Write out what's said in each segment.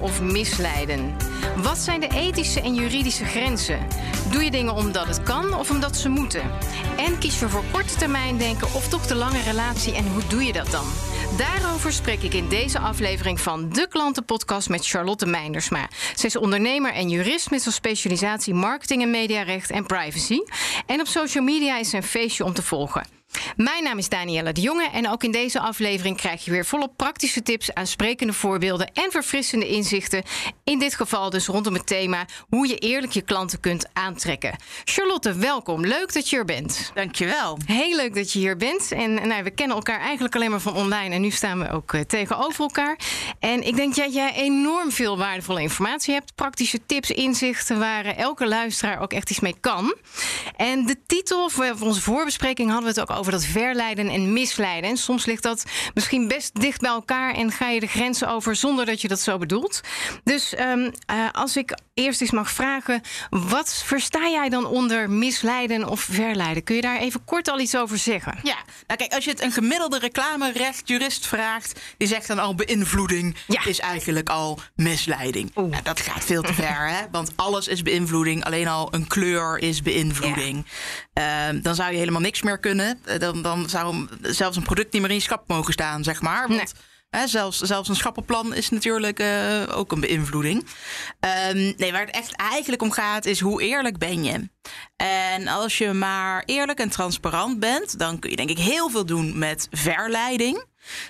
Of misleiden? Wat zijn de ethische en juridische grenzen? Doe je dingen omdat het kan of omdat ze moeten? En kies je voor korte termijn denken of toch de lange relatie en hoe doe je dat dan? Daarover spreek ik in deze aflevering van De Klantenpodcast met Charlotte Meindersma. Ze is ondernemer en jurist met zijn specialisatie marketing en mediarecht en privacy. En op social media is een feestje om te volgen. Mijn naam is Danielle de Jonge en ook in deze aflevering krijg je weer volop praktische tips, aansprekende voorbeelden en verfrissende inzichten. In dit geval dus rondom het thema hoe je eerlijk je klanten kunt aantrekken. Charlotte, welkom. Leuk dat je er bent. Dankjewel. Heel leuk dat je hier bent. En nou, we kennen elkaar eigenlijk alleen maar van online en nu staan we ook uh, tegenover elkaar. En ik denk dat jij enorm veel waardevolle informatie hebt, praktische tips, inzichten waar elke luisteraar ook echt iets mee kan. En de titel voor onze voorbespreking hadden we het ook over dat verleiden en misleiden. En soms ligt dat misschien best dicht bij elkaar en ga je de grenzen over zonder dat je dat zo bedoelt. Dus um, uh, als ik eerst eens mag vragen, wat versta jij dan onder misleiden of verleiden? Kun je daar even kort al iets over zeggen? Ja, nou kijk, als je het een gemiddelde reclamerechtjurist vraagt, die zegt dan al beïnvloeding ja. is eigenlijk al misleiding. Nou, dat gaat veel te ver, hè? Want alles is beïnvloeding, alleen al een kleur is beïnvloeding. Ja. Uh, dan zou je helemaal niks meer kunnen dan, dan zou zelfs een product niet meer in je schap mogen staan, zeg maar. Want, nee. Hè, zelfs, zelfs een schappenplan is natuurlijk uh, ook een beïnvloeding. Um, nee, waar het echt eigenlijk om gaat, is hoe eerlijk ben je? En als je maar eerlijk en transparant bent, dan kun je denk ik heel veel doen met verleiding.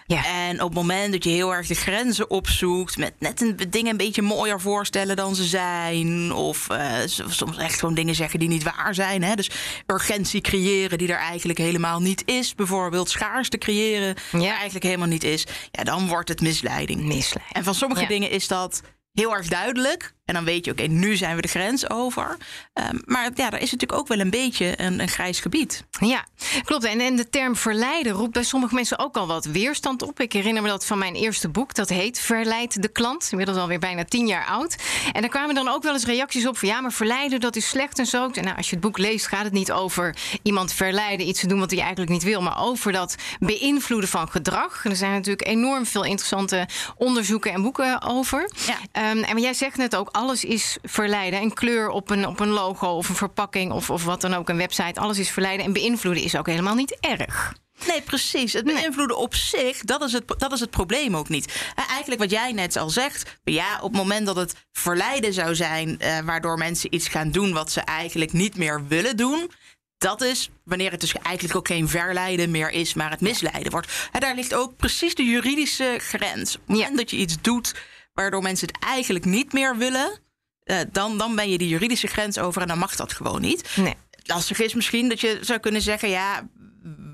Ja. En op het moment dat je heel erg de grenzen opzoekt, met net een, dingen een beetje mooier voorstellen dan ze zijn, of uh, soms echt gewoon dingen zeggen die niet waar zijn. Hè? Dus urgentie creëren die er eigenlijk helemaal niet is, bijvoorbeeld schaarste creëren ja. die eigenlijk helemaal niet is, ja, dan wordt het misleiding. Misleiding. En van sommige ja. dingen is dat heel erg duidelijk. En dan weet je, oké, okay, nu zijn we de grens over. Um, maar ja, daar is natuurlijk ook wel een beetje een, een grijs gebied. Ja, klopt. En, en de term verleiden roept bij sommige mensen ook al wat weerstand op. Ik herinner me dat van mijn eerste boek. Dat heet Verleid de klant. Inmiddels alweer bijna tien jaar oud. En daar kwamen dan ook wel eens reacties op van... ja, maar verleiden, dat is slecht en zo. En nou, als je het boek leest, gaat het niet over iemand verleiden... iets te doen wat hij eigenlijk niet wil... maar over dat beïnvloeden van gedrag. En er zijn natuurlijk enorm veel interessante onderzoeken en boeken over. Ja. Um, en jij zegt net ook alles is verleiden. Een kleur op een, op een logo of een verpakking of, of wat dan ook, een website. Alles is verleiden. En beïnvloeden is ook helemaal niet erg. Nee, precies. Het beïnvloeden op zich, dat is, het, dat is het probleem ook niet. Eigenlijk wat jij net al zegt, ja, op het moment dat het verleiden zou zijn, eh, waardoor mensen iets gaan doen wat ze eigenlijk niet meer willen doen, dat is wanneer het dus eigenlijk ook geen verleiden meer is, maar het misleiden wordt. En daar ligt ook precies de juridische grens. Op het moment dat je iets doet waardoor mensen het eigenlijk niet meer willen, uh, dan, dan ben je die juridische grens over en dan mag dat gewoon niet. Nee. Lastig is misschien dat je zou kunnen zeggen, ja,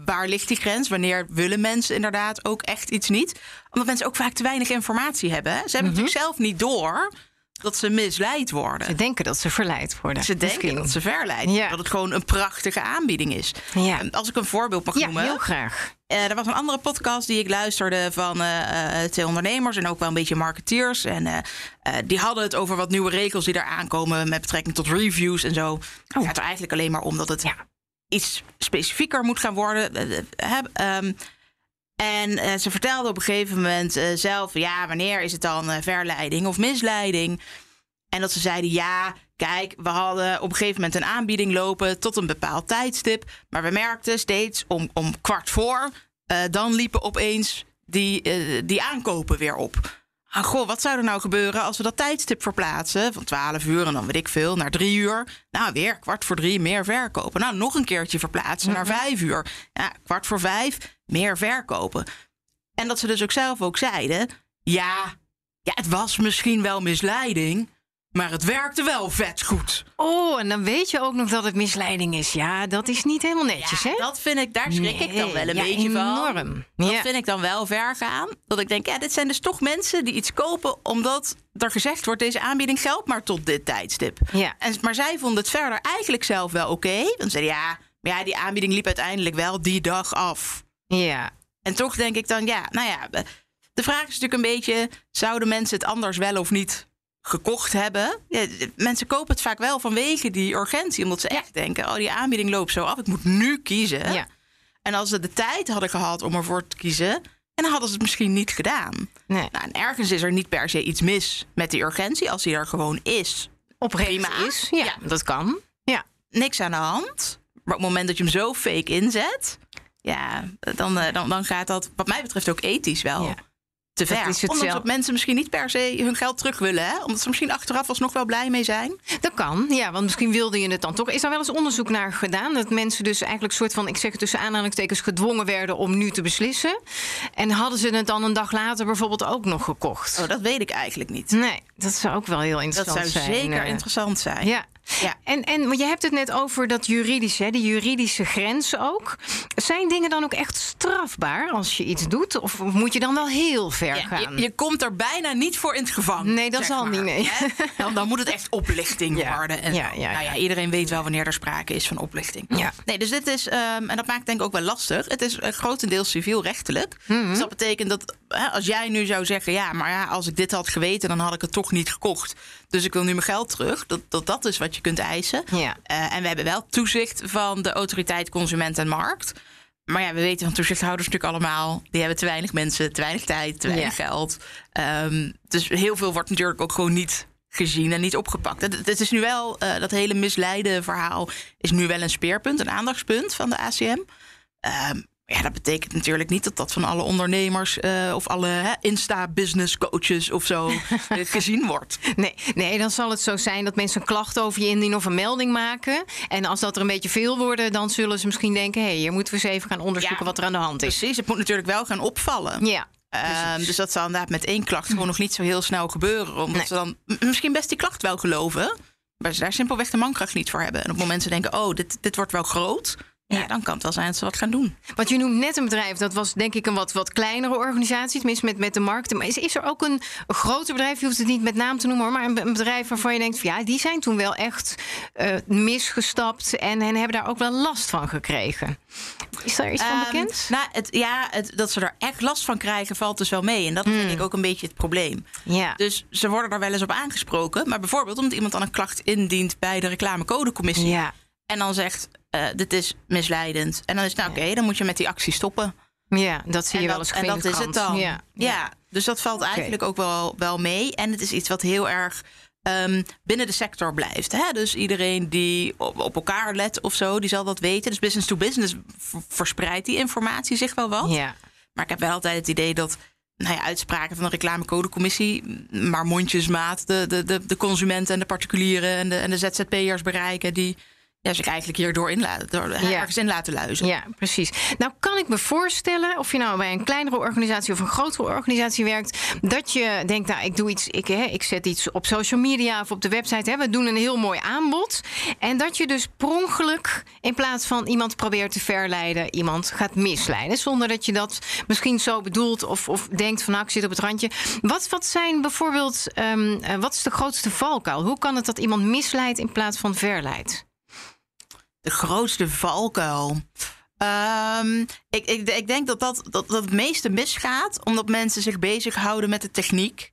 waar ligt die grens? Wanneer willen mensen inderdaad ook echt iets niet? Omdat mensen ook vaak te weinig informatie hebben. Hè? Ze hebben mm -hmm. natuurlijk zelf niet door dat ze misleid worden. Ze denken dat ze verleid worden. Ze denken Misschien. dat ze verleid ja. Dat het gewoon een prachtige aanbieding is. Ja. Als ik een voorbeeld mag ja, noemen. heel graag. Uh, er was een andere podcast die ik luisterde van uh, twee ondernemers en ook wel een beetje marketeers. En die hadden het over wat nieuwe regels die daar aankomen met betrekking tot reviews en zo. Het gaat er eigenlijk alleen maar om dat het ja. iets specifieker moet gaan worden. Um, en uh, ze vertelde op een gegeven moment uh, zelf: ja, wanneer is het dan uh, verleiding of misleiding? En dat ze zeiden: ja, kijk, we hadden op een gegeven moment een aanbieding lopen tot een bepaald tijdstip. Maar we merkten steeds om, om kwart voor, dan liepen opeens die, die aankopen weer op. Ah, goh, wat zou er nou gebeuren als we dat tijdstip verplaatsen? Van 12 uur en dan weet ik veel, naar 3 uur. Nou, weer kwart voor drie, meer verkopen. Nou, nog een keertje verplaatsen naar 5 uur. Ja, kwart voor vijf, meer verkopen. En dat ze dus ook zelf ook zeiden: ja, ja, het was misschien wel misleiding. Maar het werkte wel vet goed. Oh, en dan weet je ook nog dat het misleiding is. Ja, dat is niet helemaal netjes, ja, hè? Dat vind ik, daar schrik ik dan wel een ja, beetje enorm. van. Ja. Dat vind ik dan wel ver gaan. Dat ik denk, ja, dit zijn dus toch mensen die iets kopen omdat er gezegd wordt: deze aanbieding geldt maar tot dit tijdstip. Ja. En, maar zij vonden het verder eigenlijk zelf wel oké. Dan zeiden ja, maar ja, die aanbieding liep uiteindelijk wel die dag af. Ja. En toch denk ik dan, ja, nou ja, de vraag is natuurlijk een beetje: zouden mensen het anders wel of niet gekocht hebben? Ja, mensen kopen het vaak wel vanwege die urgentie, omdat ze echt denken: oh, die aanbieding loopt zo af, ik moet nu kiezen. Ja. En als ze de tijd hadden gehad om ervoor te kiezen, en dan hadden ze het misschien niet gedaan. Nee. Nou, en ergens is er niet per se iets mis met die urgentie, als die er gewoon is. Oprecht is. Ja, Ja. dat kan. Ja. Niks aan de hand. Maar op het moment dat je hem zo fake inzet, ja, dan, eh, dan, dan gaat dat, wat mij betreft, ook ethisch wel. Te Dat ver. is het Ondanks zelf- dat mensen misschien niet per se hun geld terug willen. Hè? Omdat ze misschien achteraf alsnog wel blij mee zijn. Dat kan, ja, want misschien wilde je het dan toch. Is daar wel eens onderzoek naar gedaan? Dat mensen dus eigenlijk soort van, ik zeg het tussen aanhalingstekens, gedwongen werden om nu te beslissen. En hadden ze het dan een dag later bijvoorbeeld ook nog gekocht? Oh, dat weet ik eigenlijk niet. Nee, dat zou ook wel heel Dat interessant zou zijn. zeker eh. interessant zijn. Ja. Ja. En, en want je hebt het net over dat juridische, hè, die juridische grenzen ook. Zijn dingen dan ook echt strafbaar als je iets doet? Of moet je dan wel heel ver Ja, gaan? je, je komt er bijna niet voor in het gevangen. Nee, dat zal maar, niet, nee. Dan, dan moet het echt oplichting Ja, worden. En ja, zo. ja, nou ja, ja. iedereen weet wel wanneer er sprake is van oplichting. Ja. Nee, dus dit is, ehm, en dat maakt denk ik ook wel lastig. Het is eh, grotendeels civielrechtelijk. Mhm. Dus dat betekent dat als jij nu zou zeggen: ja, maar ja, als ik dit had geweten, dan had ik het toch niet gekocht. Dus ik wil nu mijn geld terug. Dat dat, dat is wat je kunt eisen. Ja. Eh, en we hebben wel toezicht van de autoriteit Consument en Markt. Maar ja, we weten van toezichthouders natuurlijk allemaal... die hebben te weinig mensen, te weinig tijd, te weinig geld. Ehm, dus heel veel wordt natuurlijk ook gewoon niet gezien en niet opgepakt. Het, het is nu wel, eh, dat hele misleide verhaal... is nu wel een speerpunt, een aandachtspunt van de ACM. Ehm, ja, dat betekent natuurlijk niet dat dat van alle ondernemers... eh, of alle Insta-business coaches of zo eh, gezien wordt. Nee, nee, dan zal het zo zijn dat mensen een klacht over je indienen of een melding maken. En als dat er een beetje veel worden, dan zullen ze misschien denken: hé, hey, hier moeten we eens even gaan onderzoeken Ja, wat er aan de hand is. Precies, het moet natuurlijk wel gaan opvallen. Ja. Ehm, dus dat zal inderdaad met één klacht gewoon nog niet zo heel snel gebeuren. Omdat Nee. ze dan misschien best die klacht wel geloven. Maar ze daar simpelweg de mankracht niet voor hebben. En op het moment ze denken, oh, dit, dit wordt wel groot. Ja, dan kan het wel zijn dat ze wat gaan doen. Want je noemt net een bedrijf, dat was denk ik een wat, wat kleinere organisatie, tenminste met, met de markten. Maar is, is er ook een, een groter bedrijf, je hoeft het niet met naam te noemen hoor, maar een, be- een bedrijf waarvan je denkt, van, ja, die zijn toen wel echt eh, misgestapt en, en hebben daar ook wel last van gekregen. Is daar iets van Ehm, bekend? nou, het, ja, het, dat ze er echt last van krijgen, valt dus wel mee. En dat vind ik ook een beetje het probleem. Ja. Dus ze worden daar wel eens op aangesproken. Maar bijvoorbeeld omdat iemand dan een klacht indient bij de reclamecodecommissie. ja. En dan zegt, eh, dit is misleidend. En dan is het, nou oké, dan moet je met die actie stoppen. ja, dat zie je en wel eens en dat is het dan. Ja. Ja. dus dat valt eigenlijk ook wel, wel mee. En het is iets wat heel erg ehm, binnen de sector blijft. Hè? Dus iedereen die op, op elkaar let of zo, die zal dat weten. Dus business to business verspreidt die informatie zich wel wat. Ja. Maar ik heb wel altijd het idee dat nou ja, uitspraken van de reclamecodecommissie, maar mondjesmaat de, de, de, de consumenten en de particulieren en de, en de ZZP'ers bereiken die ja, zich eigenlijk hierdoor in laten, door, Ja. ergens in laten luizen. Ja, precies. Nou kan ik me voorstellen, of je nou bij een kleinere organisatie of een grotere organisatie werkt, dat je denkt, nou ik doe iets, ik, hè, ik zet iets op social media of op de website, hè, we doen een heel mooi aanbod. En dat je dus per ongeluk, in plaats van iemand probeert te verleiden, iemand gaat misleiden. Zonder dat je dat misschien zo bedoelt of, of denkt van nou ik zit op het randje. Wat, wat zijn bijvoorbeeld, ehm, eh, wat is de grootste valkuil? Hoe kan het dat iemand misleidt in plaats van verleidt? De grootste valkuil. Ehm, ik, ik, ik denk dat, dat, dat, dat het meeste misgaat omdat mensen zich bezighouden met de techniek.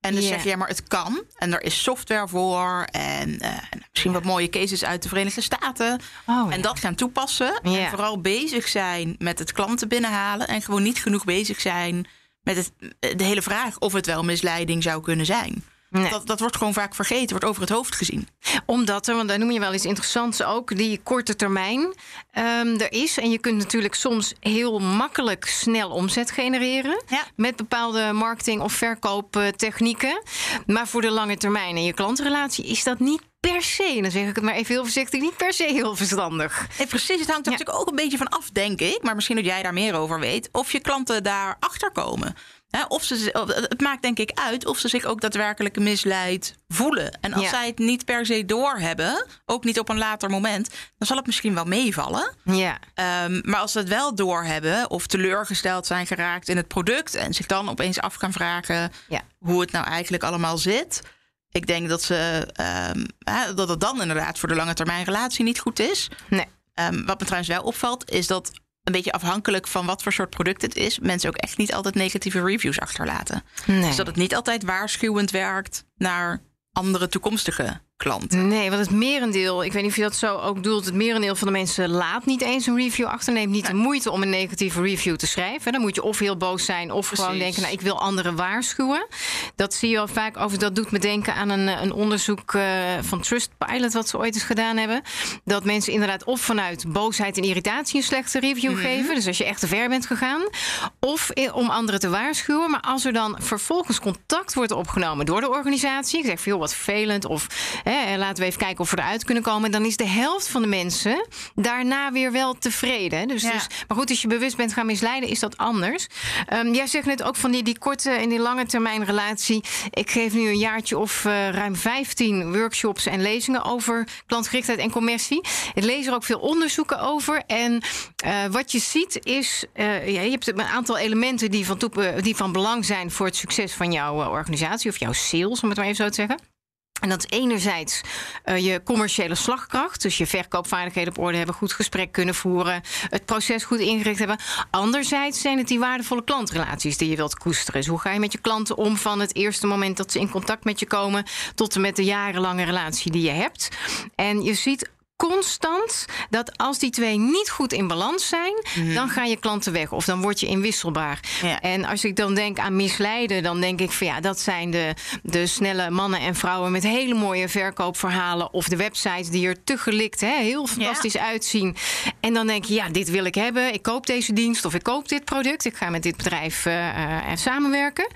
En dus Ja. zeggen, ja, maar het kan. En er is software voor. En eh, misschien wat mooie cases uit de Verenigde Staten. Oh, en ja. dat gaan toepassen. En vooral bezig zijn met het klanten binnenhalen. En gewoon niet genoeg bezig zijn met het, de hele vraag of het wel misleiding zou kunnen zijn. Nee. Dat, dat wordt gewoon vaak vergeten, wordt over het hoofd gezien. Omdat er, want daar noem je wel iets interessants ook, die korte termijn ehm, er is. En je kunt natuurlijk soms heel makkelijk snel omzet genereren. Ja. Met bepaalde marketing- of verkooptechnieken. Maar voor de lange termijn en je klantenrelatie is dat niet per se, dan zeg ik het maar even heel voorzichtig, niet per se heel verstandig. Nee, precies. Het hangt er Ja. natuurlijk ook een beetje van af, denk ik. Maar misschien dat jij daar meer over weet. Of je klanten daar achter komen. of ze, het maakt denk ik uit of ze zich ook daadwerkelijk misleid voelen. En als zij het niet per se doorhebben, ook niet op een later moment, dan zal het misschien wel meevallen. Ja. Um, maar als ze het wel doorhebben of teleurgesteld zijn geraakt in het product en zich dan opeens af gaan vragen ja. hoe het nou eigenlijk allemaal zit. Ik denk dat, ze, um, dat het dan inderdaad voor de lange termijn relatie niet goed is. Nee. Um, wat me trouwens wel opvalt, is dat een beetje afhankelijk van wat voor soort product het is, mensen ook echt niet altijd negatieve reviews achterlaten. Nee. Dus dat het niet altijd waarschuwend werkt naar andere toekomstige klanten. Nee, want het merendeel, ik weet niet of je dat zo ook bedoelt, het merendeel van de mensen laat niet eens een review achter, neemt niet de moeite om een negatieve review te schrijven. Dan moet je of heel boos zijn of gewoon denken, nou, ik wil anderen waarschuwen. Dat zie je wel vaak over, dat doet me denken aan een, een onderzoek uh, van Trustpilot, wat ze ooit eens gedaan hebben. Dat mensen inderdaad of vanuit boosheid en irritatie een slechte review mhm. geven, dus als je echt te ver bent gegaan, of om anderen te waarschuwen. Maar als er dan vervolgens contact wordt opgenomen door de organisatie, ik zeg veel wat vervelend of hè, laten we even kijken of we eruit kunnen komen. Dan is de helft van de mensen daarna weer wel tevreden. Dus, dus, maar goed, als je bewust bent gaan misleiden, is dat anders. Um, jij zegt net ook van die, die korte en die lange termijn relatie. Ik geef nu een jaartje of uh, ruim 15 workshops en lezingen over klantgerichtheid en commercie. Ik lees er ook veel onderzoeken over. En uh, wat je ziet is, uh, ja, je hebt een aantal elementen die van, die van belang zijn voor het succes van jouw organisatie of jouw sales, om het maar even zo te zeggen. En dat is enerzijds uh, je commerciële slagkracht. Dus je verkoopvaardigheden op orde hebben, goed gesprek kunnen voeren, het proces goed ingericht hebben. Anderzijds zijn het die waardevolle klantrelaties die je wilt koesteren. Dus hoe ga je met je klanten om van het eerste moment dat ze in contact met je komen tot en met de jarenlange relatie die je hebt. En je ziet constant dat als die twee niet goed in balans zijn, mhm. dan gaan je klanten weg of dan word je inwisselbaar. En als ik dan denk aan misleiden, dan denk ik van ja, dat zijn de, de snelle mannen en vrouwen met hele mooie verkoopverhalen of de websites die er te gelikt hè, heel fantastisch uitzien. En dan denk je, ja, dit wil ik hebben. Ik koop deze dienst of ik koop dit product. Ik ga met dit bedrijf uh, uh, samenwerken.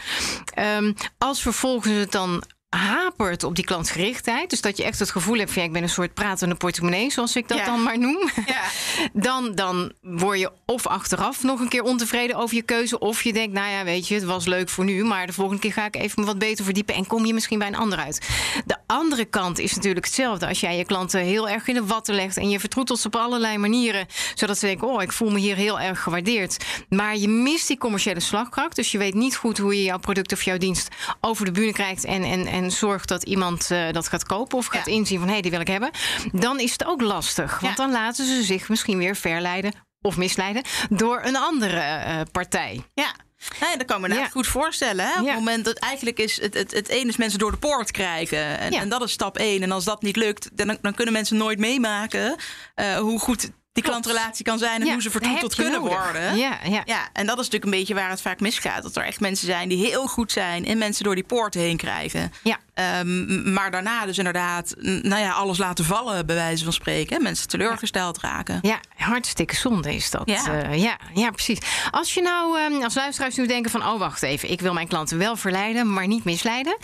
Um, als vervolgens het dan hapert op die klantgerichtheid. Dus dat je echt het gevoel hebt van ja, ik ben een soort pratende portemonnee, zoals ik dat dan maar noem. Ja. Dan, dan word je of achteraf nog een keer ontevreden over je keuze. Of je denkt, nou ja, weet je, het was leuk voor nu. Maar de volgende keer ga ik even me wat beter verdiepen. En kom je misschien bij een ander uit. De andere kant is natuurlijk hetzelfde. Als jij je klanten heel erg in de watten legt. En je vertroetelt ze op allerlei manieren. Zodat ze denken, oh, ik voel me hier heel erg gewaardeerd. Maar je mist die commerciële slagkracht. Dus je weet niet goed hoe je jouw product of jouw dienst over de bühne krijgt. En, en, en zorgt dat iemand uh, dat gaat kopen of gaat inzien van hé, hey, die wil ik hebben, dan is het ook lastig. Want dan laten ze zich misschien weer verleiden of misleiden door een andere uh, partij. Ja. Nee, dat kan me nou goed voorstellen. Hè? Op het moment dat eigenlijk is het, het, het ene is mensen door de poort krijgen. En, en dat is stap één. En als dat niet lukt, dan, dan kunnen mensen nooit meemaken uh, hoe goed die klantrelatie kan zijn en hoe ze vertroeteld kunnen worden. Ja, ja. ja, en dat is natuurlijk een beetje waar het vaak misgaat. Dat er echt mensen zijn die heel goed zijn en mensen door die poorten heen krijgen. Ja. Um, maar daarna dus inderdaad, nou ja, alles laten vallen, bij wijze van spreken. Mensen teleurgesteld raken. Ja, hartstikke zonde is dat. Ja, uh, ja, ja, precies. Als je nou um, als luisteraars nu denken van, oh wacht even, ik wil mijn klanten wel verleiden, maar niet misleiden.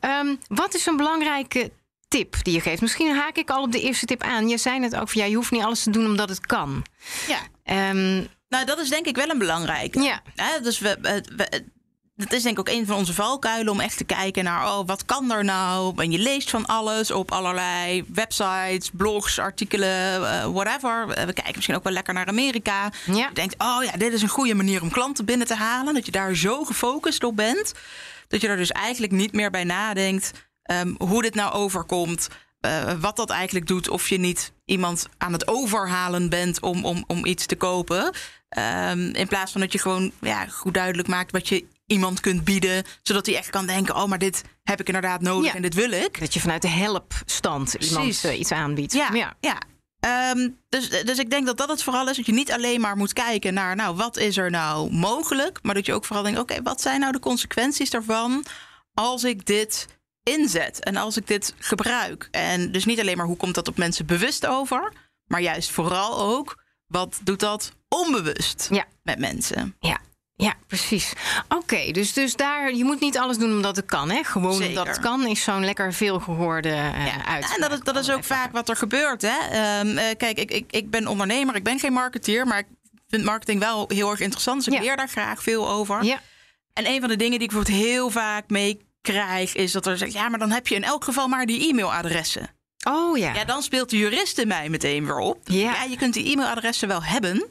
Um, wat is een belangrijke tip die je geeft? Misschien haak ik al op de eerste tip aan. Je zei net ook van ja, je hoeft niet alles te doen omdat het kan. Ja. Um, nou, dat is denk ik wel een belangrijke. Ja. dus we, we, dat is denk ik ook een van onze valkuilen om echt te kijken naar oh, wat kan er nou? En je leest van alles op allerlei websites, blogs, artikelen, uh, whatever. we kijken misschien ook wel lekker naar Amerika. Ja. Je denkt, oh ja, dit is een goede manier om klanten binnen te halen. Dat je daar zo gefocust op bent. Dat je er dus eigenlijk niet meer bij nadenkt Um, hoe dit nou overkomt. Uh, wat dat eigenlijk doet. Of je niet iemand aan het overhalen bent om, om, om iets te kopen. Um, in plaats van dat je gewoon ja, goed duidelijk maakt wat je iemand kunt bieden. Zodat hij echt kan denken: oh, maar dit heb ik inderdaad nodig en dit wil ik. Dat je vanuit de helpstand iemand uh, iets aanbiedt. Ja, ja. ja. Um, dus, dus ik denk dat dat het vooral is. Dat je niet alleen maar moet kijken naar, nou, wat is er nou mogelijk? Maar dat je ook vooral denkt, oké, okay, wat zijn nou de consequenties daarvan als ik dit inzet en als ik dit gebruik. En dus niet alleen maar hoe komt dat op mensen bewust over, maar juist vooral ook wat doet dat onbewust ja. met mensen. Ja. Ja, precies. Oké, dus, dus daar, je moet niet alles doen omdat het kan. Hè? Gewoon Zeker. omdat het kan is zo'n lekker veel gehoorde uh, ja. uit. En dat is, dat is ook vaak wat er gebeurt. Hè? Um, uh, kijk, ik, ik, ik ben ondernemer, ik ben geen marketeer, maar ik vind marketing wel heel erg interessant. Dus ik ja. leer daar graag veel over. Ja. En een van de dingen die ik bijvoorbeeld heel vaak meekrijg... is dat er zegt, ja, maar dan heb je in elk geval maar die e-mailadressen. Oh ja. Ja, dan speelt de jurist in mij meteen weer op. Ja. je kunt die e-mailadressen wel hebben...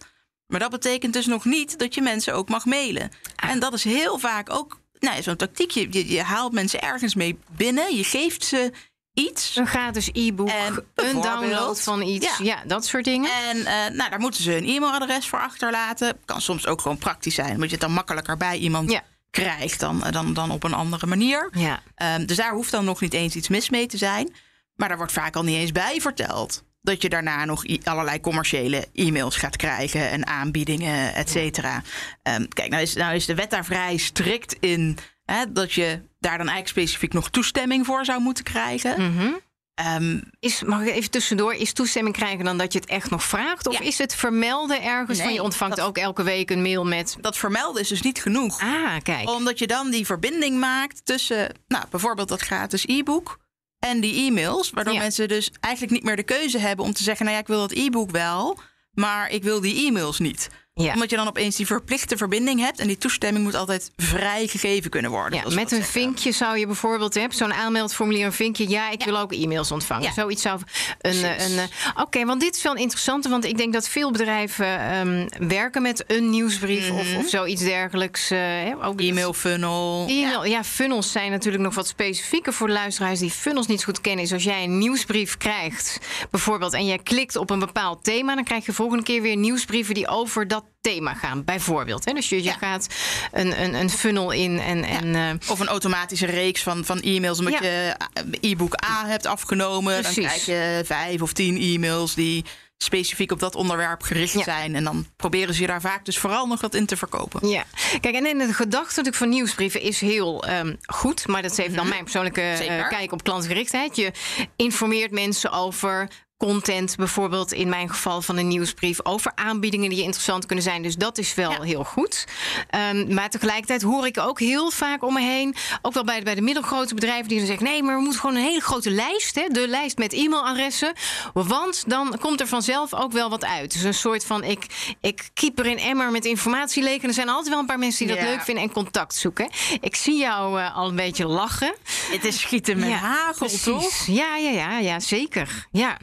maar dat betekent dus nog niet dat je mensen ook mag mailen. Ah. En dat is heel vaak ook nou, zo'n tactiek. Je, je, je haalt mensen ergens mee binnen, je geeft ze iets... Een gratis e-book, En een download van iets. Ja. Ja, dat soort dingen. En eh, nou, daar moeten ze een e-mailadres voor achterlaten. Kan soms ook gewoon praktisch zijn, omdat je het dan makkelijker bij iemand Ja. Krijgt dan, eh, dan, dan op een andere manier. Ja. Ehm, dus daar hoeft dan nog niet eens iets mis mee te zijn. Maar daar wordt vaak al niet eens bij verteld. Dat je daarna nog allerlei commerciële e-mails gaat krijgen en aanbiedingen, et cetera. Ehm, kijk, nou is, nou is de wet daar vrij strikt in. Hè, dat je daar dan eigenlijk specifiek nog toestemming voor zou moeten krijgen. Mhm. Ehm, Is, mag ik even tussendoor, is toestemming krijgen dan dat je het echt nog vraagt? Of Ja. is het vermelden ergens van je ontvangt dat- ook elke week een mail met... dat vermelden is dus niet genoeg. Ah, kijk. Omdat je dan die verbinding maakt tussen nou, bijvoorbeeld dat gratis e-book en die e-mails. Waardoor Ja. mensen dus eigenlijk niet meer de keuze hebben om te zeggen: Nou ja, ik wil dat e-book wel, maar ik wil die e-mails niet. Ja. Omdat je dan opeens die verplichte verbinding hebt en die toestemming moet altijd vrij gegeven kunnen worden. Ja, met een zeggen. vinkje zou je bijvoorbeeld, hè, zo'n aanmeldformulier, een vinkje. Ja, ik wil ook e-mails ontvangen. Zoiets zou een. een eh, Oké, want dit is wel interessant, want ik denk dat veel bedrijven ehm, werken met een nieuwsbrief of, of zoiets dergelijks. hè, ook E-mail funnel. E-mail, ja. funnels zijn natuurlijk nog wat specifieker voor de luisteraars die funnels niet goed kennen. Is als jij een nieuwsbrief krijgt, bijvoorbeeld, en jij klikt op een bepaald thema, dan krijg je volgende keer weer nieuwsbrieven die over dat thema gaan, bijvoorbeeld. Hè? Dus je, je Ja. gaat een, een, een funnel in en. en eh, Of een automatische reeks van, van e-mails. Omdat je e-book A hebt afgenomen. Precies. Dan krijg je vijf of tien e-mails die specifiek op dat onderwerp gericht Ja. zijn. En dan proberen ze je daar vaak dus vooral nog wat in te verkopen. Ja, kijk, en in de gedachte natuurlijk van nieuwsbrieven is heel ehm, goed. Maar dat is even dan mijn persoonlijke eh, kijk op klantgerichtheid. Je informeert mensen over content, bijvoorbeeld in mijn geval van een nieuwsbrief, over aanbiedingen die interessant kunnen zijn. Dus dat is wel Ja. heel goed. Ehm, maar tegelijkertijd hoor ik ook heel vaak om me heen, ook wel bij de, bij de middelgrote bedrijven, die dan zeggen: nee, maar we moeten gewoon een hele grote lijst, hè, de lijst met e-mailadressen. Want dan komt er vanzelf ook wel wat uit. Dus een soort van: ik, ik keep er in emmer met informatie leeg. En er zijn altijd wel een paar mensen die dat Ja. leuk vinden en contact zoeken. Ik zie jou eh, al een beetje lachen. Het is schieten met hagel, precies. toch? Ja, ja, ja, ja, zeker. Ja.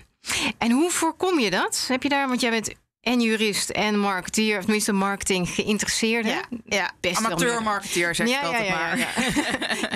En hoe voorkom je dat? Heb je daar, want jij bent en jurist en marketeer, of tenminste marketing geïnteresseerde. Ja, ja. Best wel amateur-marketeer zeg ik ja, altijd ja, maar. ja,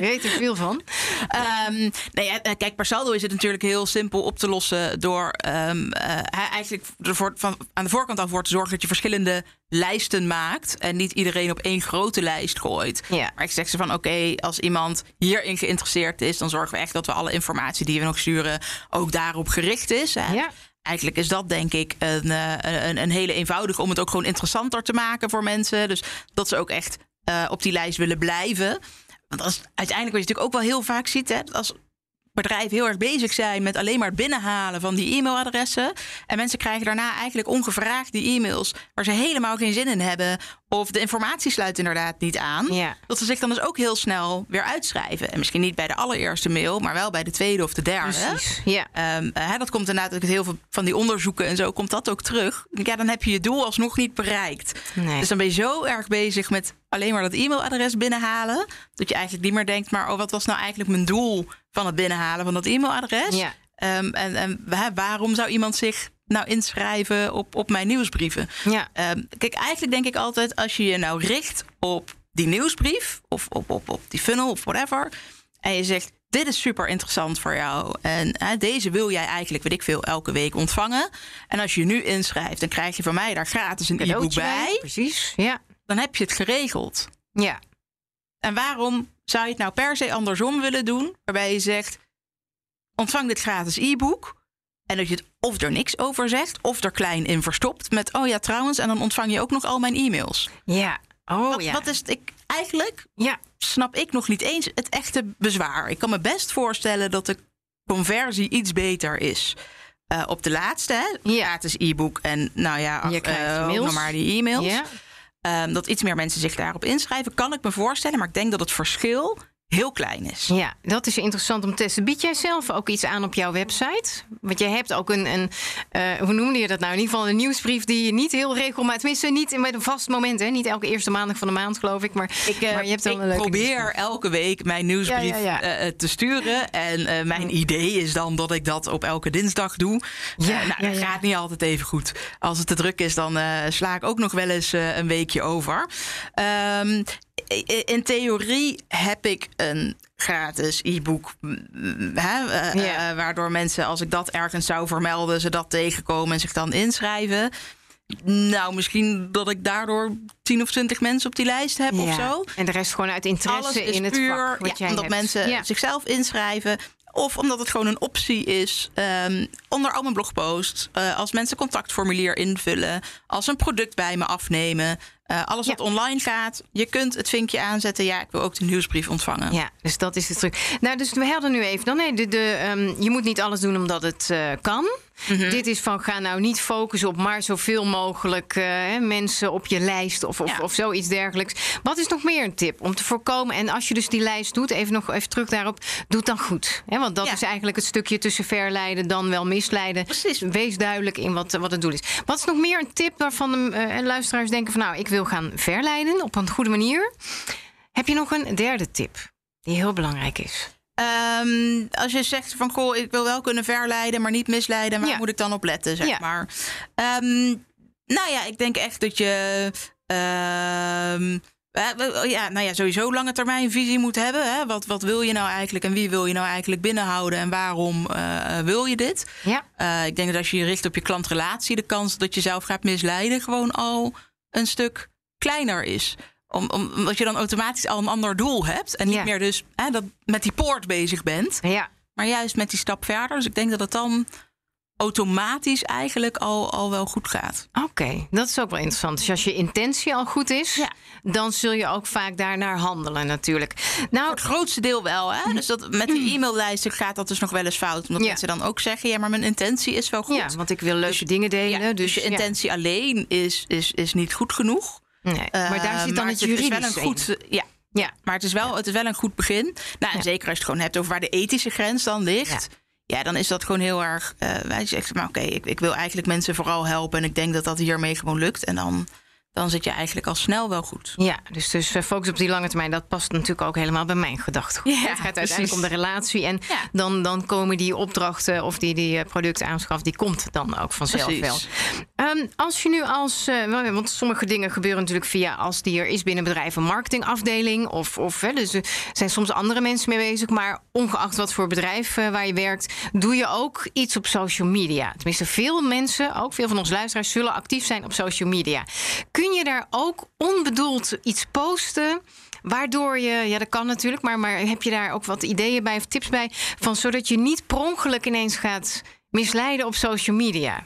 weet er veel van. Ehm, ja, eh, kijk, per saldo is het natuurlijk heel simpel op te lossen door ehm, eh, eigenlijk ervoor, van, aan de voorkant af voor te zorgen dat je verschillende lijsten maakt en niet iedereen op één grote lijst gooit. Maar ik zeg ze van oké, als iemand hierin geïnteresseerd is, dan zorgen we echt dat we alle informatie die we nog sturen ook daarop gericht is. Hè. Ja. Eigenlijk is dat denk ik een, eh, een, een hele eenvoudige om het ook gewoon interessanter te maken voor mensen. Dus dat ze ook echt eh, op die lijst willen blijven. Want als, uiteindelijk wat je natuurlijk ook wel heel vaak ziet, hè, als bedrijven heel erg bezig zijn met alleen maar het binnenhalen van die e-mailadressen. En mensen krijgen daarna eigenlijk ongevraagd die e-mails waar ze helemaal geen zin in hebben. Of de informatie sluit inderdaad niet aan. Ja. Dat ze zich dan dus ook heel snel weer uitschrijven. En misschien niet bij de allereerste mail, maar wel bij de tweede of de derde. Precies. Ja. Hè, dat komt inderdaad uit heel veel van die onderzoeken en zo komt dat ook terug. Ja, dan heb je je doel alsnog niet bereikt. Nee. Dus dan ben je zo erg bezig met alleen maar dat e-mailadres binnenhalen. Dat je eigenlijk niet meer denkt, maar oh, wat was nou eigenlijk mijn doel van het binnenhalen van dat e-mailadres? Ja. Ehm, en en waarom zou iemand zich nou inschrijven op, op mijn nieuwsbrieven? Ja. Ehm, kijk, eigenlijk denk ik altijd als je je nou richt op die nieuwsbrief of op, op, op die funnel of whatever. En je zegt, dit is super interessant voor jou. En hè, deze wil jij eigenlijk, weet ik veel, elke week ontvangen. En als je nu inschrijft, dan krijg je van mij daar gratis een e-book bij. Precies. Ja. Dan heb je het geregeld. Ja. En waarom zou je het nou per se andersom willen doen? Waarbij je zegt, ontvang dit gratis e-book. En dat je het of er niks over zegt, of er klein in verstopt. Met, oh ja, trouwens, en dan ontvang je ook nog al mijn e-mails. Ja. Oh wat, ja. wat is het? Ik, eigenlijk Ja. snap ik nog niet eens het echte bezwaar. Ik kan me best voorstellen dat de conversie iets beter is. Eh, op de laatste, hè? Ja. gratis e-book en nou ja, Je mails. nog maar die e-mails. Ja. Ehm, dat iets meer mensen zich daarop inschrijven, kan ik me voorstellen. Maar ik denk dat het verschil heel klein is. Ja, dat is interessant om te testen. Bied jij zelf ook iets aan op jouw website? Want jij hebt ook een, een uh, hoe noemde je dat nou? In ieder geval een nieuwsbrief die je niet heel regelmatig, tenminste niet met een vast moment, hè? niet elke eerste maandag van de maand, geloof ik. Maar, ik, uh, maar je hebt ik een probeer elke week mijn nieuwsbrief ja, ja, ja. Uh, te sturen. En mijn idee is dan dat ik dat op elke dinsdag doe. Ja, nou, dat gaat niet altijd even goed. Als het te druk is, dan sla ik ook nog wel eens een weekje over. Um, in theorie heb ik een gratis e-book. Uh, waardoor mensen, als ik dat ergens zou vermelden, ze dat tegenkomen en zich dan inschrijven. Nou, misschien dat ik daardoor 10 of 20 mensen op die lijst heb of zo. En de rest gewoon uit interesse in het puur, vak. Wat ja, omdat mensen zichzelf inschrijven. Of omdat het gewoon een optie is um, onder al mijn blogposts. Uh, als mensen contactformulier invullen. Als een product bij me afnemen. Uh, alles wat online gaat, je kunt het vinkje aanzetten. Ja, ik wil ook de nieuwsbrief ontvangen. Ja, dus dat is het terug. Nou, dus we hadden nu even dan. Nee, de, de, um, je moet niet alles doen omdat het uh, kan. Mm-hmm. Dit is van ga nou niet focussen op maar zoveel mogelijk uh, mensen op je lijst of, of, ja. of zoiets dergelijks. Wat is nog meer een tip om te voorkomen? En als je dus die lijst doet, even nog even terug daarop, doe het dan goed. Hè? Want dat ja. is eigenlijk het stukje tussen verleiden dan wel misleiden. Precies. Wees duidelijk in wat, wat het doel is. Wat is nog meer een tip waarvan de luisteraars denken van nou, ik wil wil gaan verleiden op een goede manier. Heb je nog een derde tip die heel belangrijk is? Um, als je zegt van goh, ik wil wel kunnen verleiden, maar niet misleiden, waar ja. moet ik dan op letten, zeg ja. maar? Um, nou ja, ik denk echt dat je. Um, ja, nou ja, sowieso lange termijn visie moet hebben. Hè? Wat, wat wil je nou eigenlijk en wie wil je nou eigenlijk binnenhouden en waarom uh, wil je dit? Ja. Uh, ik denk dat als je je richt op je klantrelatie, de kans dat je zelf gaat misleiden gewoon al een stuk kleiner is. Om, om, omdat je dan automatisch al een ander doel hebt. En niet ja. meer dus hè, dat met die poort bezig bent. Ja. Maar juist met die stap verder. Dus ik denk dat het dan automatisch eigenlijk al, al wel goed gaat. Oké, okay, dat is ook wel interessant. Dus als je intentie al goed is, ja. dan zul je ook vaak daarnaar handelen natuurlijk. Nou, Voor het grootste deel wel. Hè? Dus dat, met die e-maillijsten gaat dat dus nog wel eens fout. Omdat ja. mensen dan ook zeggen, ja, maar mijn intentie is wel goed. Ja, want ik wil leuke dus, dingen delen. Ja, dus, dus je intentie alleen is, is, is niet goed genoeg. Nee, maar daar zit dan het juridische het is wel een goed, Ja, ja, maar het is wel, het is wel een goed begin. Nou, en zeker als je het gewoon hebt over waar de ethische grens dan ligt. Ja, dan is dat gewoon heel erg. Uh, wij zeggen, maar oké, ik, ik wil eigenlijk mensen vooral helpen. En ik denk dat dat hiermee gewoon lukt. En dan dan zit je eigenlijk al snel wel goed. Ja, dus, dus uh, focus op die lange termijn, dat past natuurlijk ook helemaal bij mijn gedachtegoed. Ja, het gaat uiteindelijk om de relatie. En ja. dan, dan komen die opdrachten of die, die producten aanschaf, die komt dan ook vanzelf precies. wel. Um, als je nu als, uh, want sommige dingen gebeuren natuurlijk via als die er is binnen bedrijf een marketingafdeling. Of, of hè, dus er zijn soms andere mensen mee bezig. Maar ongeacht wat voor bedrijf uh, waar je werkt, doe je ook iets op social media. Tenminste, veel mensen, ook veel van onze luisteraars, zullen actief zijn op social media. Kun je daar ook onbedoeld iets posten? Waardoor je, ja, dat kan natuurlijk, maar, maar heb je daar ook wat ideeën bij of tips bij? Van zodat je niet per ongeluk ineens gaat misleiden op social media?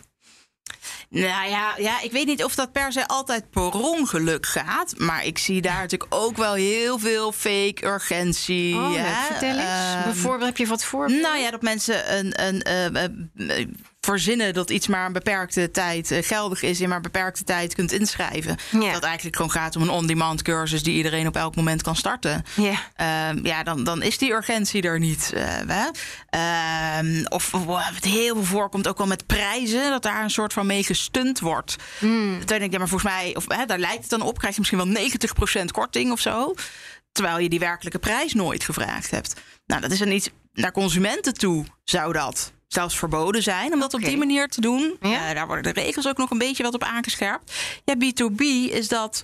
Nou ja, ja, ik weet niet of dat per se altijd per ongeluk gaat. Maar ik zie daar natuurlijk ook wel heel veel fake urgentie. Oh, vertel eens. Um, Bijvoorbeeld, heb je wat voorbeelden? Nou ja, dat mensen een, een, een, een verzinnen dat iets maar een beperkte tijd uh, geldig is en maar een beperkte tijd kunt inschrijven. Ja. Dat eigenlijk gewoon gaat om een on-demand cursus die iedereen op elk moment kan starten. Ja, uh, ja dan, dan is die urgentie er niet. Uh, of, of wat heel veel voorkomt ook wel met prijzen, dat daar een soort van mee gestunt wordt. Mm. Dan denk ik, ja, maar volgens mij, of daar lijkt het dan op, krijg je misschien wel 90% korting of zo. Terwijl je die werkelijke prijs nooit gevraagd hebt. Nou, dat is dan niet naar consumenten toe, zou dat zelfs verboden zijn om dat okay. op die manier te doen. Ja? Uh, daar worden de regels ook nog een beetje wat op aangescherpt. Ja, B2B is dat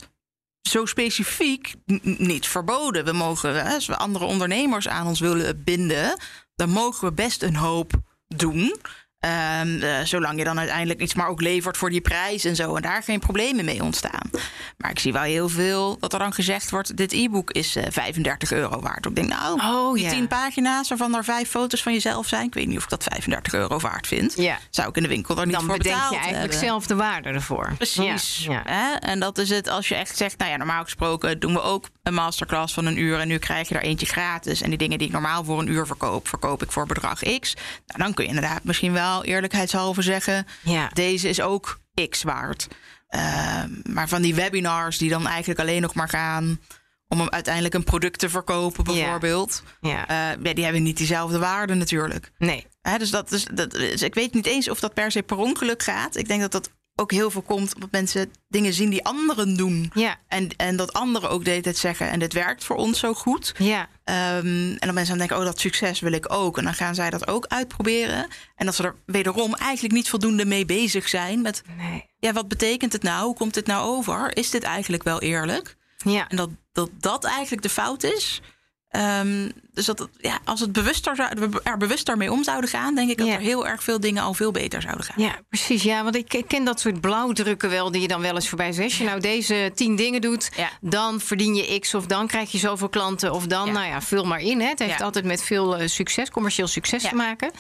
zo specifiek niet verboden. We mogen, als we andere ondernemers aan ons willen binden, dan mogen we best een hoop doen. Um, uh, zolang je dan uiteindelijk iets maar ook levert voor die prijs en zo. En daar geen problemen mee ontstaan. Maar ik zie wel heel veel dat er dan gezegd wordt: dit e-book is uh, 35 euro waard. Ik denk, nou, oh, die ja. 10 pagina's waarvan er vijf foto's van jezelf zijn. Ik weet niet of ik dat 35 euro waard vind. Ja. Zou ik in de winkel er niet dan voor bedenk betaald je eigenlijk hebben. zelf de waarde ervoor. Precies. Ja. Hè? En dat is het als je echt zegt: nou ja, normaal gesproken doen we ook een masterclass van een uur. En nu krijg je er eentje gratis. En die dingen die ik normaal voor een uur verkoop, verkoop ik voor bedrag X. Nou, dan kun je inderdaad misschien wel eerlijkheidshalve zeggen: ja. deze is ook X waard. Uh, maar van die webinars die dan eigenlijk alleen nog maar gaan om uiteindelijk een product te verkopen, bijvoorbeeld. Ja. Ja. ja, die hebben niet diezelfde waarde natuurlijk. Nee. Hè, dus, dat, dus, dat, dus ik weet niet eens of dat per se per ongeluk gaat. Ik denk dat dat ook heel veel komt omdat mensen dingen zien die anderen doen. Ja. En, en dat anderen ook de hele tijd zeggen... en dit werkt voor ons zo goed. Ja. Ehm, en dan mensen dan denken, oh, dat succes wil ik ook. En dan gaan zij dat ook uitproberen. En dat ze er wederom eigenlijk niet voldoende mee bezig zijn. Met, Nee. ja, wat betekent het nou? Hoe komt dit nou over? Is dit eigenlijk wel eerlijk? Ja. En dat dat, dat eigenlijk de fout is. Ehm, dus dat, ja, als het bewuster zou, er bewuster mee om zouden gaan... denk ik dat er heel erg veel dingen al veel beter zouden gaan. Ja, precies. Ja, want ik, ken dat soort blauwdrukken wel die je dan wel eens voorbij zegt. Als je nou deze tien dingen doet, Ja. dan verdien je X of dan krijg je zoveel klanten of dan, nou ja, vul maar in. Hè. Het heeft altijd met veel eh, succes, commercieel succes te maken.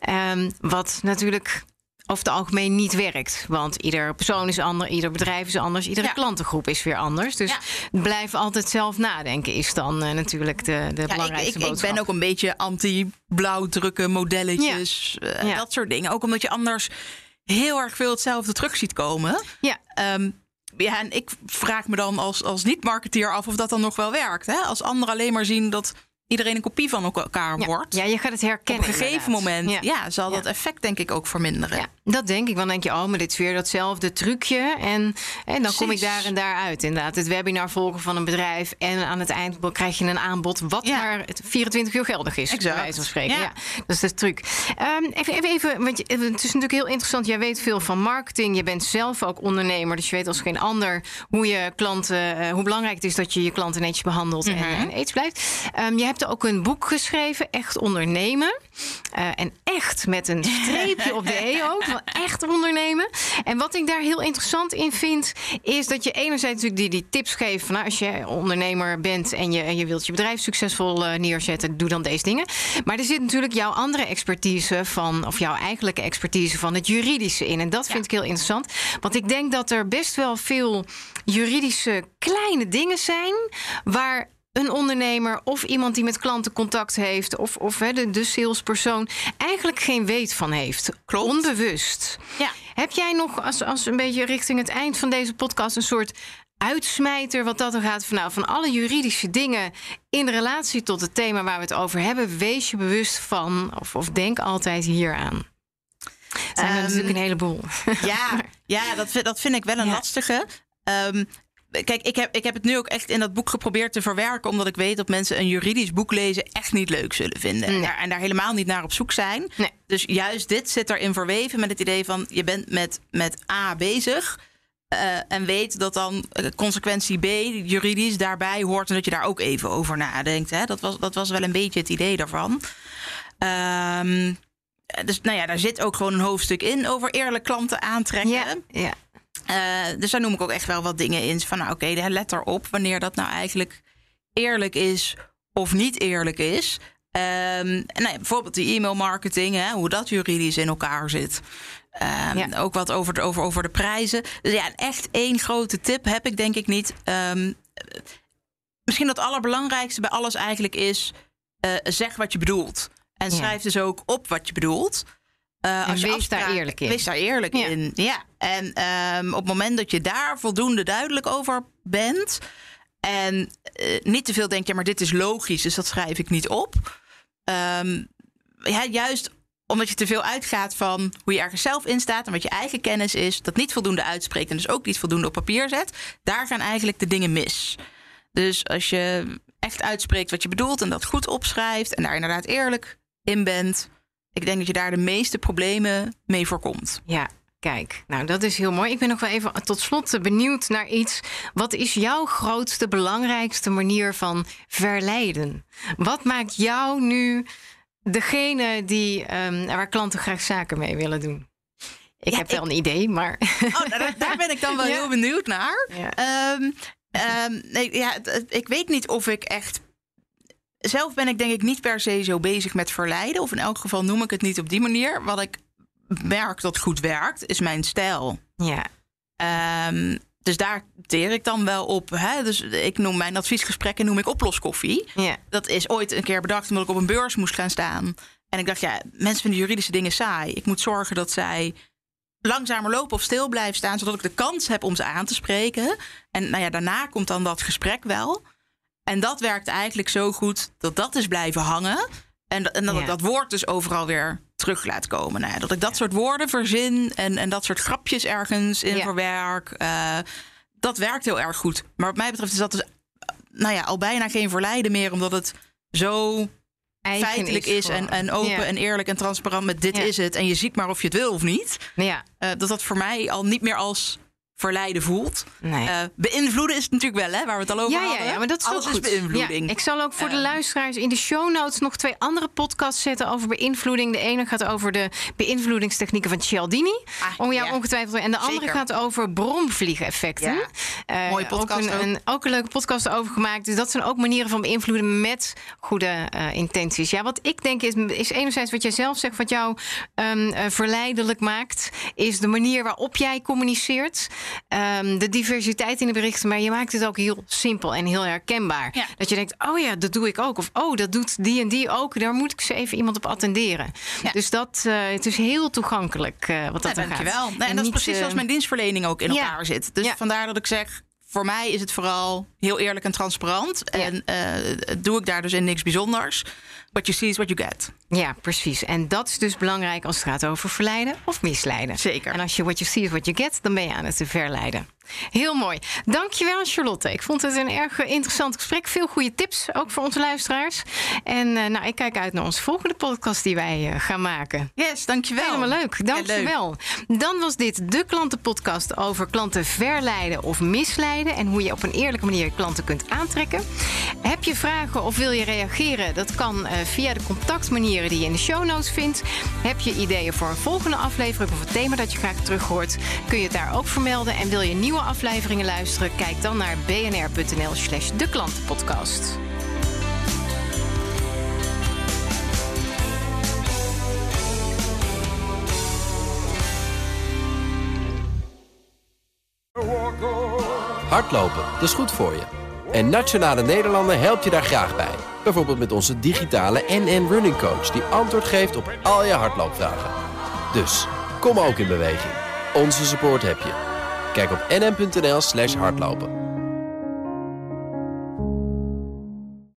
Ehm, wat natuurlijk over het algemeen niet werkt. Want ieder persoon is anders, ieder bedrijf is anders, iedere Ja. klantengroep is weer anders. Dus Ja. blijf altijd zelf nadenken, is dan eh, natuurlijk de, de Ja, ik, belangrijkste ik, ik boodschap. ben ook een beetje anti-blauwdrukken, modelletjes, eh, Ja. dat soort dingen. Ook omdat je anders heel erg veel hetzelfde terug ziet komen. Ja, Ehm, ja, en ik vraag me dan als, als niet-marketeer af of dat dan nog wel werkt. Hè? Als anderen alleen maar zien dat iedereen een kopie van elkaar ja. wordt. ja, je gaat het op herkennen. een gegeven inderdaad. moment ja. zal dat Ja. effect denk ik ook verminderen. Ja, dat denk ik. Want dan denk je, oh, maar dit is weer datzelfde trucje. En, en dan kom ik daar en daar uit. Inderdaad, het webinar volgen van een bedrijf. En aan het eind krijg je een aanbod wat Ja. maar 24 uur geldig is. Exact. Bij wijze van spreken. Ja. Ja. dat is de truc. Ehm, even, even, even, want het is natuurlijk heel interessant. Jij weet veel van marketing. Je bent zelf ook ondernemer. Dus je weet als geen ander hoe je klanten, eh, hoe belangrijk het is dat je je klanten netjes behandelt en, en eens blijft. Ehm, je hebt ook een boek geschreven, Echt Ondernemen. Eh, en echt met een streepje op de E ook. wel Echt ondernemen. En wat ik daar heel interessant in vind, is dat je enerzijds natuurlijk die, die tips geeft van nou, als je ondernemer bent en je, en je wilt je bedrijf succesvol eh, neerzetten, doe dan deze dingen. Maar er zit natuurlijk jouw andere expertise van, of jouw eigenlijke expertise van het juridische in. En dat vind ik heel interessant. Want ik denk dat er best wel veel juridische kleine dingen zijn waar een ondernemer of iemand die met klanten contact heeft, of, of hè, de, de salespersoon, eigenlijk geen weet van heeft. Klopt. Onbewust. Ja. Heb jij nog, als, als een beetje richting het eind van deze podcast, een soort uitsmijter wat dat er gaat van, nou, van alle juridische dingen in relatie tot het thema waar we het over hebben, wees je bewust van, of, of denk altijd hieraan. Zijn er Ehm, natuurlijk een heleboel. Ja, ja dat, vind- dat vind ik wel een Ja. lastige. Ehm, kijk, ik heb, ik heb het nu ook echt in dat boek geprobeerd te verwerken... omdat ik weet dat mensen een juridisch boek lezen echt niet leuk zullen vinden. En, daar, en daar helemaal niet naar op zoek zijn. Nee. Dus juist dit zit erin verweven met het idee van... je bent met, met A bezig... eh, en weet dat dan eh, consequentie B juridisch daarbij hoort... en dat je daar ook even over nadenkt. Hè? Dat, was, dat was wel een beetje het idee daarvan. Ehm, dus nou ja, daar zit ook gewoon een hoofdstuk in over eerlijk klanten aantrekken. Ja, ja. Eh, dus daar noem ik ook echt wel wat dingen in. Van nou, oké, let erop wanneer dat nou eigenlijk eerlijk is of niet eerlijk is. En nou ja, bijvoorbeeld die e-mail marketing, hè, hoe dat juridisch in elkaar zit. Ehm, Ja. Ook wat over de, over, over de prijzen. Dus ja, echt één grote tip heb ik denk ik niet. Ehm, misschien dat het allerbelangrijkste bij alles eigenlijk is... eh, zeg wat je bedoelt. En Ja. schrijf dus ook op wat je bedoelt. En je wees daar eerlijk in. Wees daar eerlijk Ja. in, ja. En ehm, op het moment dat je daar voldoende duidelijk over bent... en eh, niet te veel denkt, ja, maar dit is logisch... dus dat schrijf ik niet op. Ehm, ja, juist omdat je te veel uitgaat van hoe je ergens zelf in staat... en wat je eigen kennis is, dat niet voldoende uitspreekt... en dus ook niet voldoende op papier zet... daar gaan eigenlijk de dingen mis. Dus als je echt uitspreekt wat je bedoelt... en dat goed opschrijft en daar inderdaad eerlijk in bent... ik denk dat je daar de meeste problemen mee voorkomt. Ja, kijk. Nou, dat is heel mooi. Ik ben nog wel even tot slot benieuwd naar iets. Wat is jouw grootste, belangrijkste manier van verleiden? Wat maakt jou nu degene die, ehm, waar klanten graag zaken mee willen doen? Ik Ja, heb wel een idee, maar. Oh, daar, daar ben ik dan wel Ja. heel benieuwd naar. Ja. Ehm, ehm, nee, ja, ik weet niet of ik echt. Zelf ben ik denk ik niet per se zo bezig met verleiden. Of in elk geval noem ik het niet op die manier. Wat ik merk dat goed werkt, is mijn stijl. ja. Ehm, dus daar teer ik dan wel op. Hè? Dus ik noem mijn adviesgesprekken noem ik oploskoffie. Ja. Dat is ooit een keer bedacht omdat ik op een beurs moest gaan staan. En ik dacht, ja, mensen vinden juridische dingen saai. Ik moet zorgen dat zij langzamer lopen of stil blijven staan, zodat ik de kans heb om ze aan te spreken. En nou ja, daarna komt dan dat gesprek wel. En dat werkt eigenlijk zo goed dat dat is blijven hangen. En, en dat ik dat woord dus overal weer terug laat komen. Nou ja, dat ik dat soort woorden verzin en, en dat soort grapjes ergens in verwerk. Uh, dat werkt heel erg goed. Maar wat mij betreft is dat dus nou ja, al bijna geen verleiden meer, omdat het zo feitelijk is, en, en open en eerlijk en transparant met dit is het. En je ziet maar of je het wil of niet. Ja. Uh, dat dat voor mij al niet meer als verleiden voelt. Nee. Uh, beïnvloeden is het natuurlijk wel, hè, waar we het al over ja, hadden. Ja, ja, maar dat is Alles is beïnvloeding. ik zal ook voor de ehm. luisteraars in de show notes nog twee andere podcasts zetten over beïnvloeding. De ene gaat over de beïnvloedingstechnieken van Cialdini. Ah, om jou ongetwijfeld. En de andere gaat over bromvliegeffecten. Uh, Mooie podcast. Ook een, ook een, leuke podcast over gemaakt. Dus dat zijn ook manieren van beïnvloeden met goede intenties. Ja, wat ik denk is, is enerzijds wat jij zelf zegt, wat jou um, verleidelijk maakt, is de manier waarop jij communiceert. Ehm, de diversiteit in de berichten, maar je maakt het ook heel simpel en heel herkenbaar. Dat je denkt, oh ja, dat doe ik ook. Of oh, dat doet die en die ook. Daar moet ik ze even iemand op attenderen. Dus dat uh, het is heel toegankelijk uh, wat dat ja, dankjewel. En, en dat is precies zoals eh, mijn dienstverlening ook in elkaar zit. Dus vandaar dat ik zeg, voor mij is het vooral heel eerlijk en transparant. En doe ik daar dus in niks bijzonders. What you see is what you get. Ja, precies. En dat is dus belangrijk als het gaat over verleiden of misleiden. Zeker. En als je what you see is what you get, dan ben je aan het verleiden. Heel mooi. Dankjewel, Charlotte. Ik vond het een erg interessant gesprek. Veel goede tips, ook voor onze luisteraars. En uh, nou, ik kijk uit naar onze volgende podcast die wij uh, gaan maken. Yes, dankjewel. Helemaal leuk. Dankjewel. Ja, Dan was dit de klantenpodcast over klanten verleiden of misleiden. En hoe je op een eerlijke manier klanten kunt aantrekken. Heb je vragen of wil je reageren? Dat kan uh, via de contactmanieren die je in de show notes vindt. Heb je ideeën voor een volgende aflevering of een thema dat je graag terug hoort? Kun je het daar ook vermelden. En wil je nieuwe afleveringen luisteren? Kijk dan naar bnr.nl slash de klantenpodcast. Hardlopen, dat is goed voor je. En Nationale Nederlanden helpt je daar graag bij. Bijvoorbeeld met onze digitale NN Running Coach... die antwoord geeft op al je hardloopvragen. Dus, kom ook in beweging. Onze support heb je. Kijk op nm.nl slash hardlopen.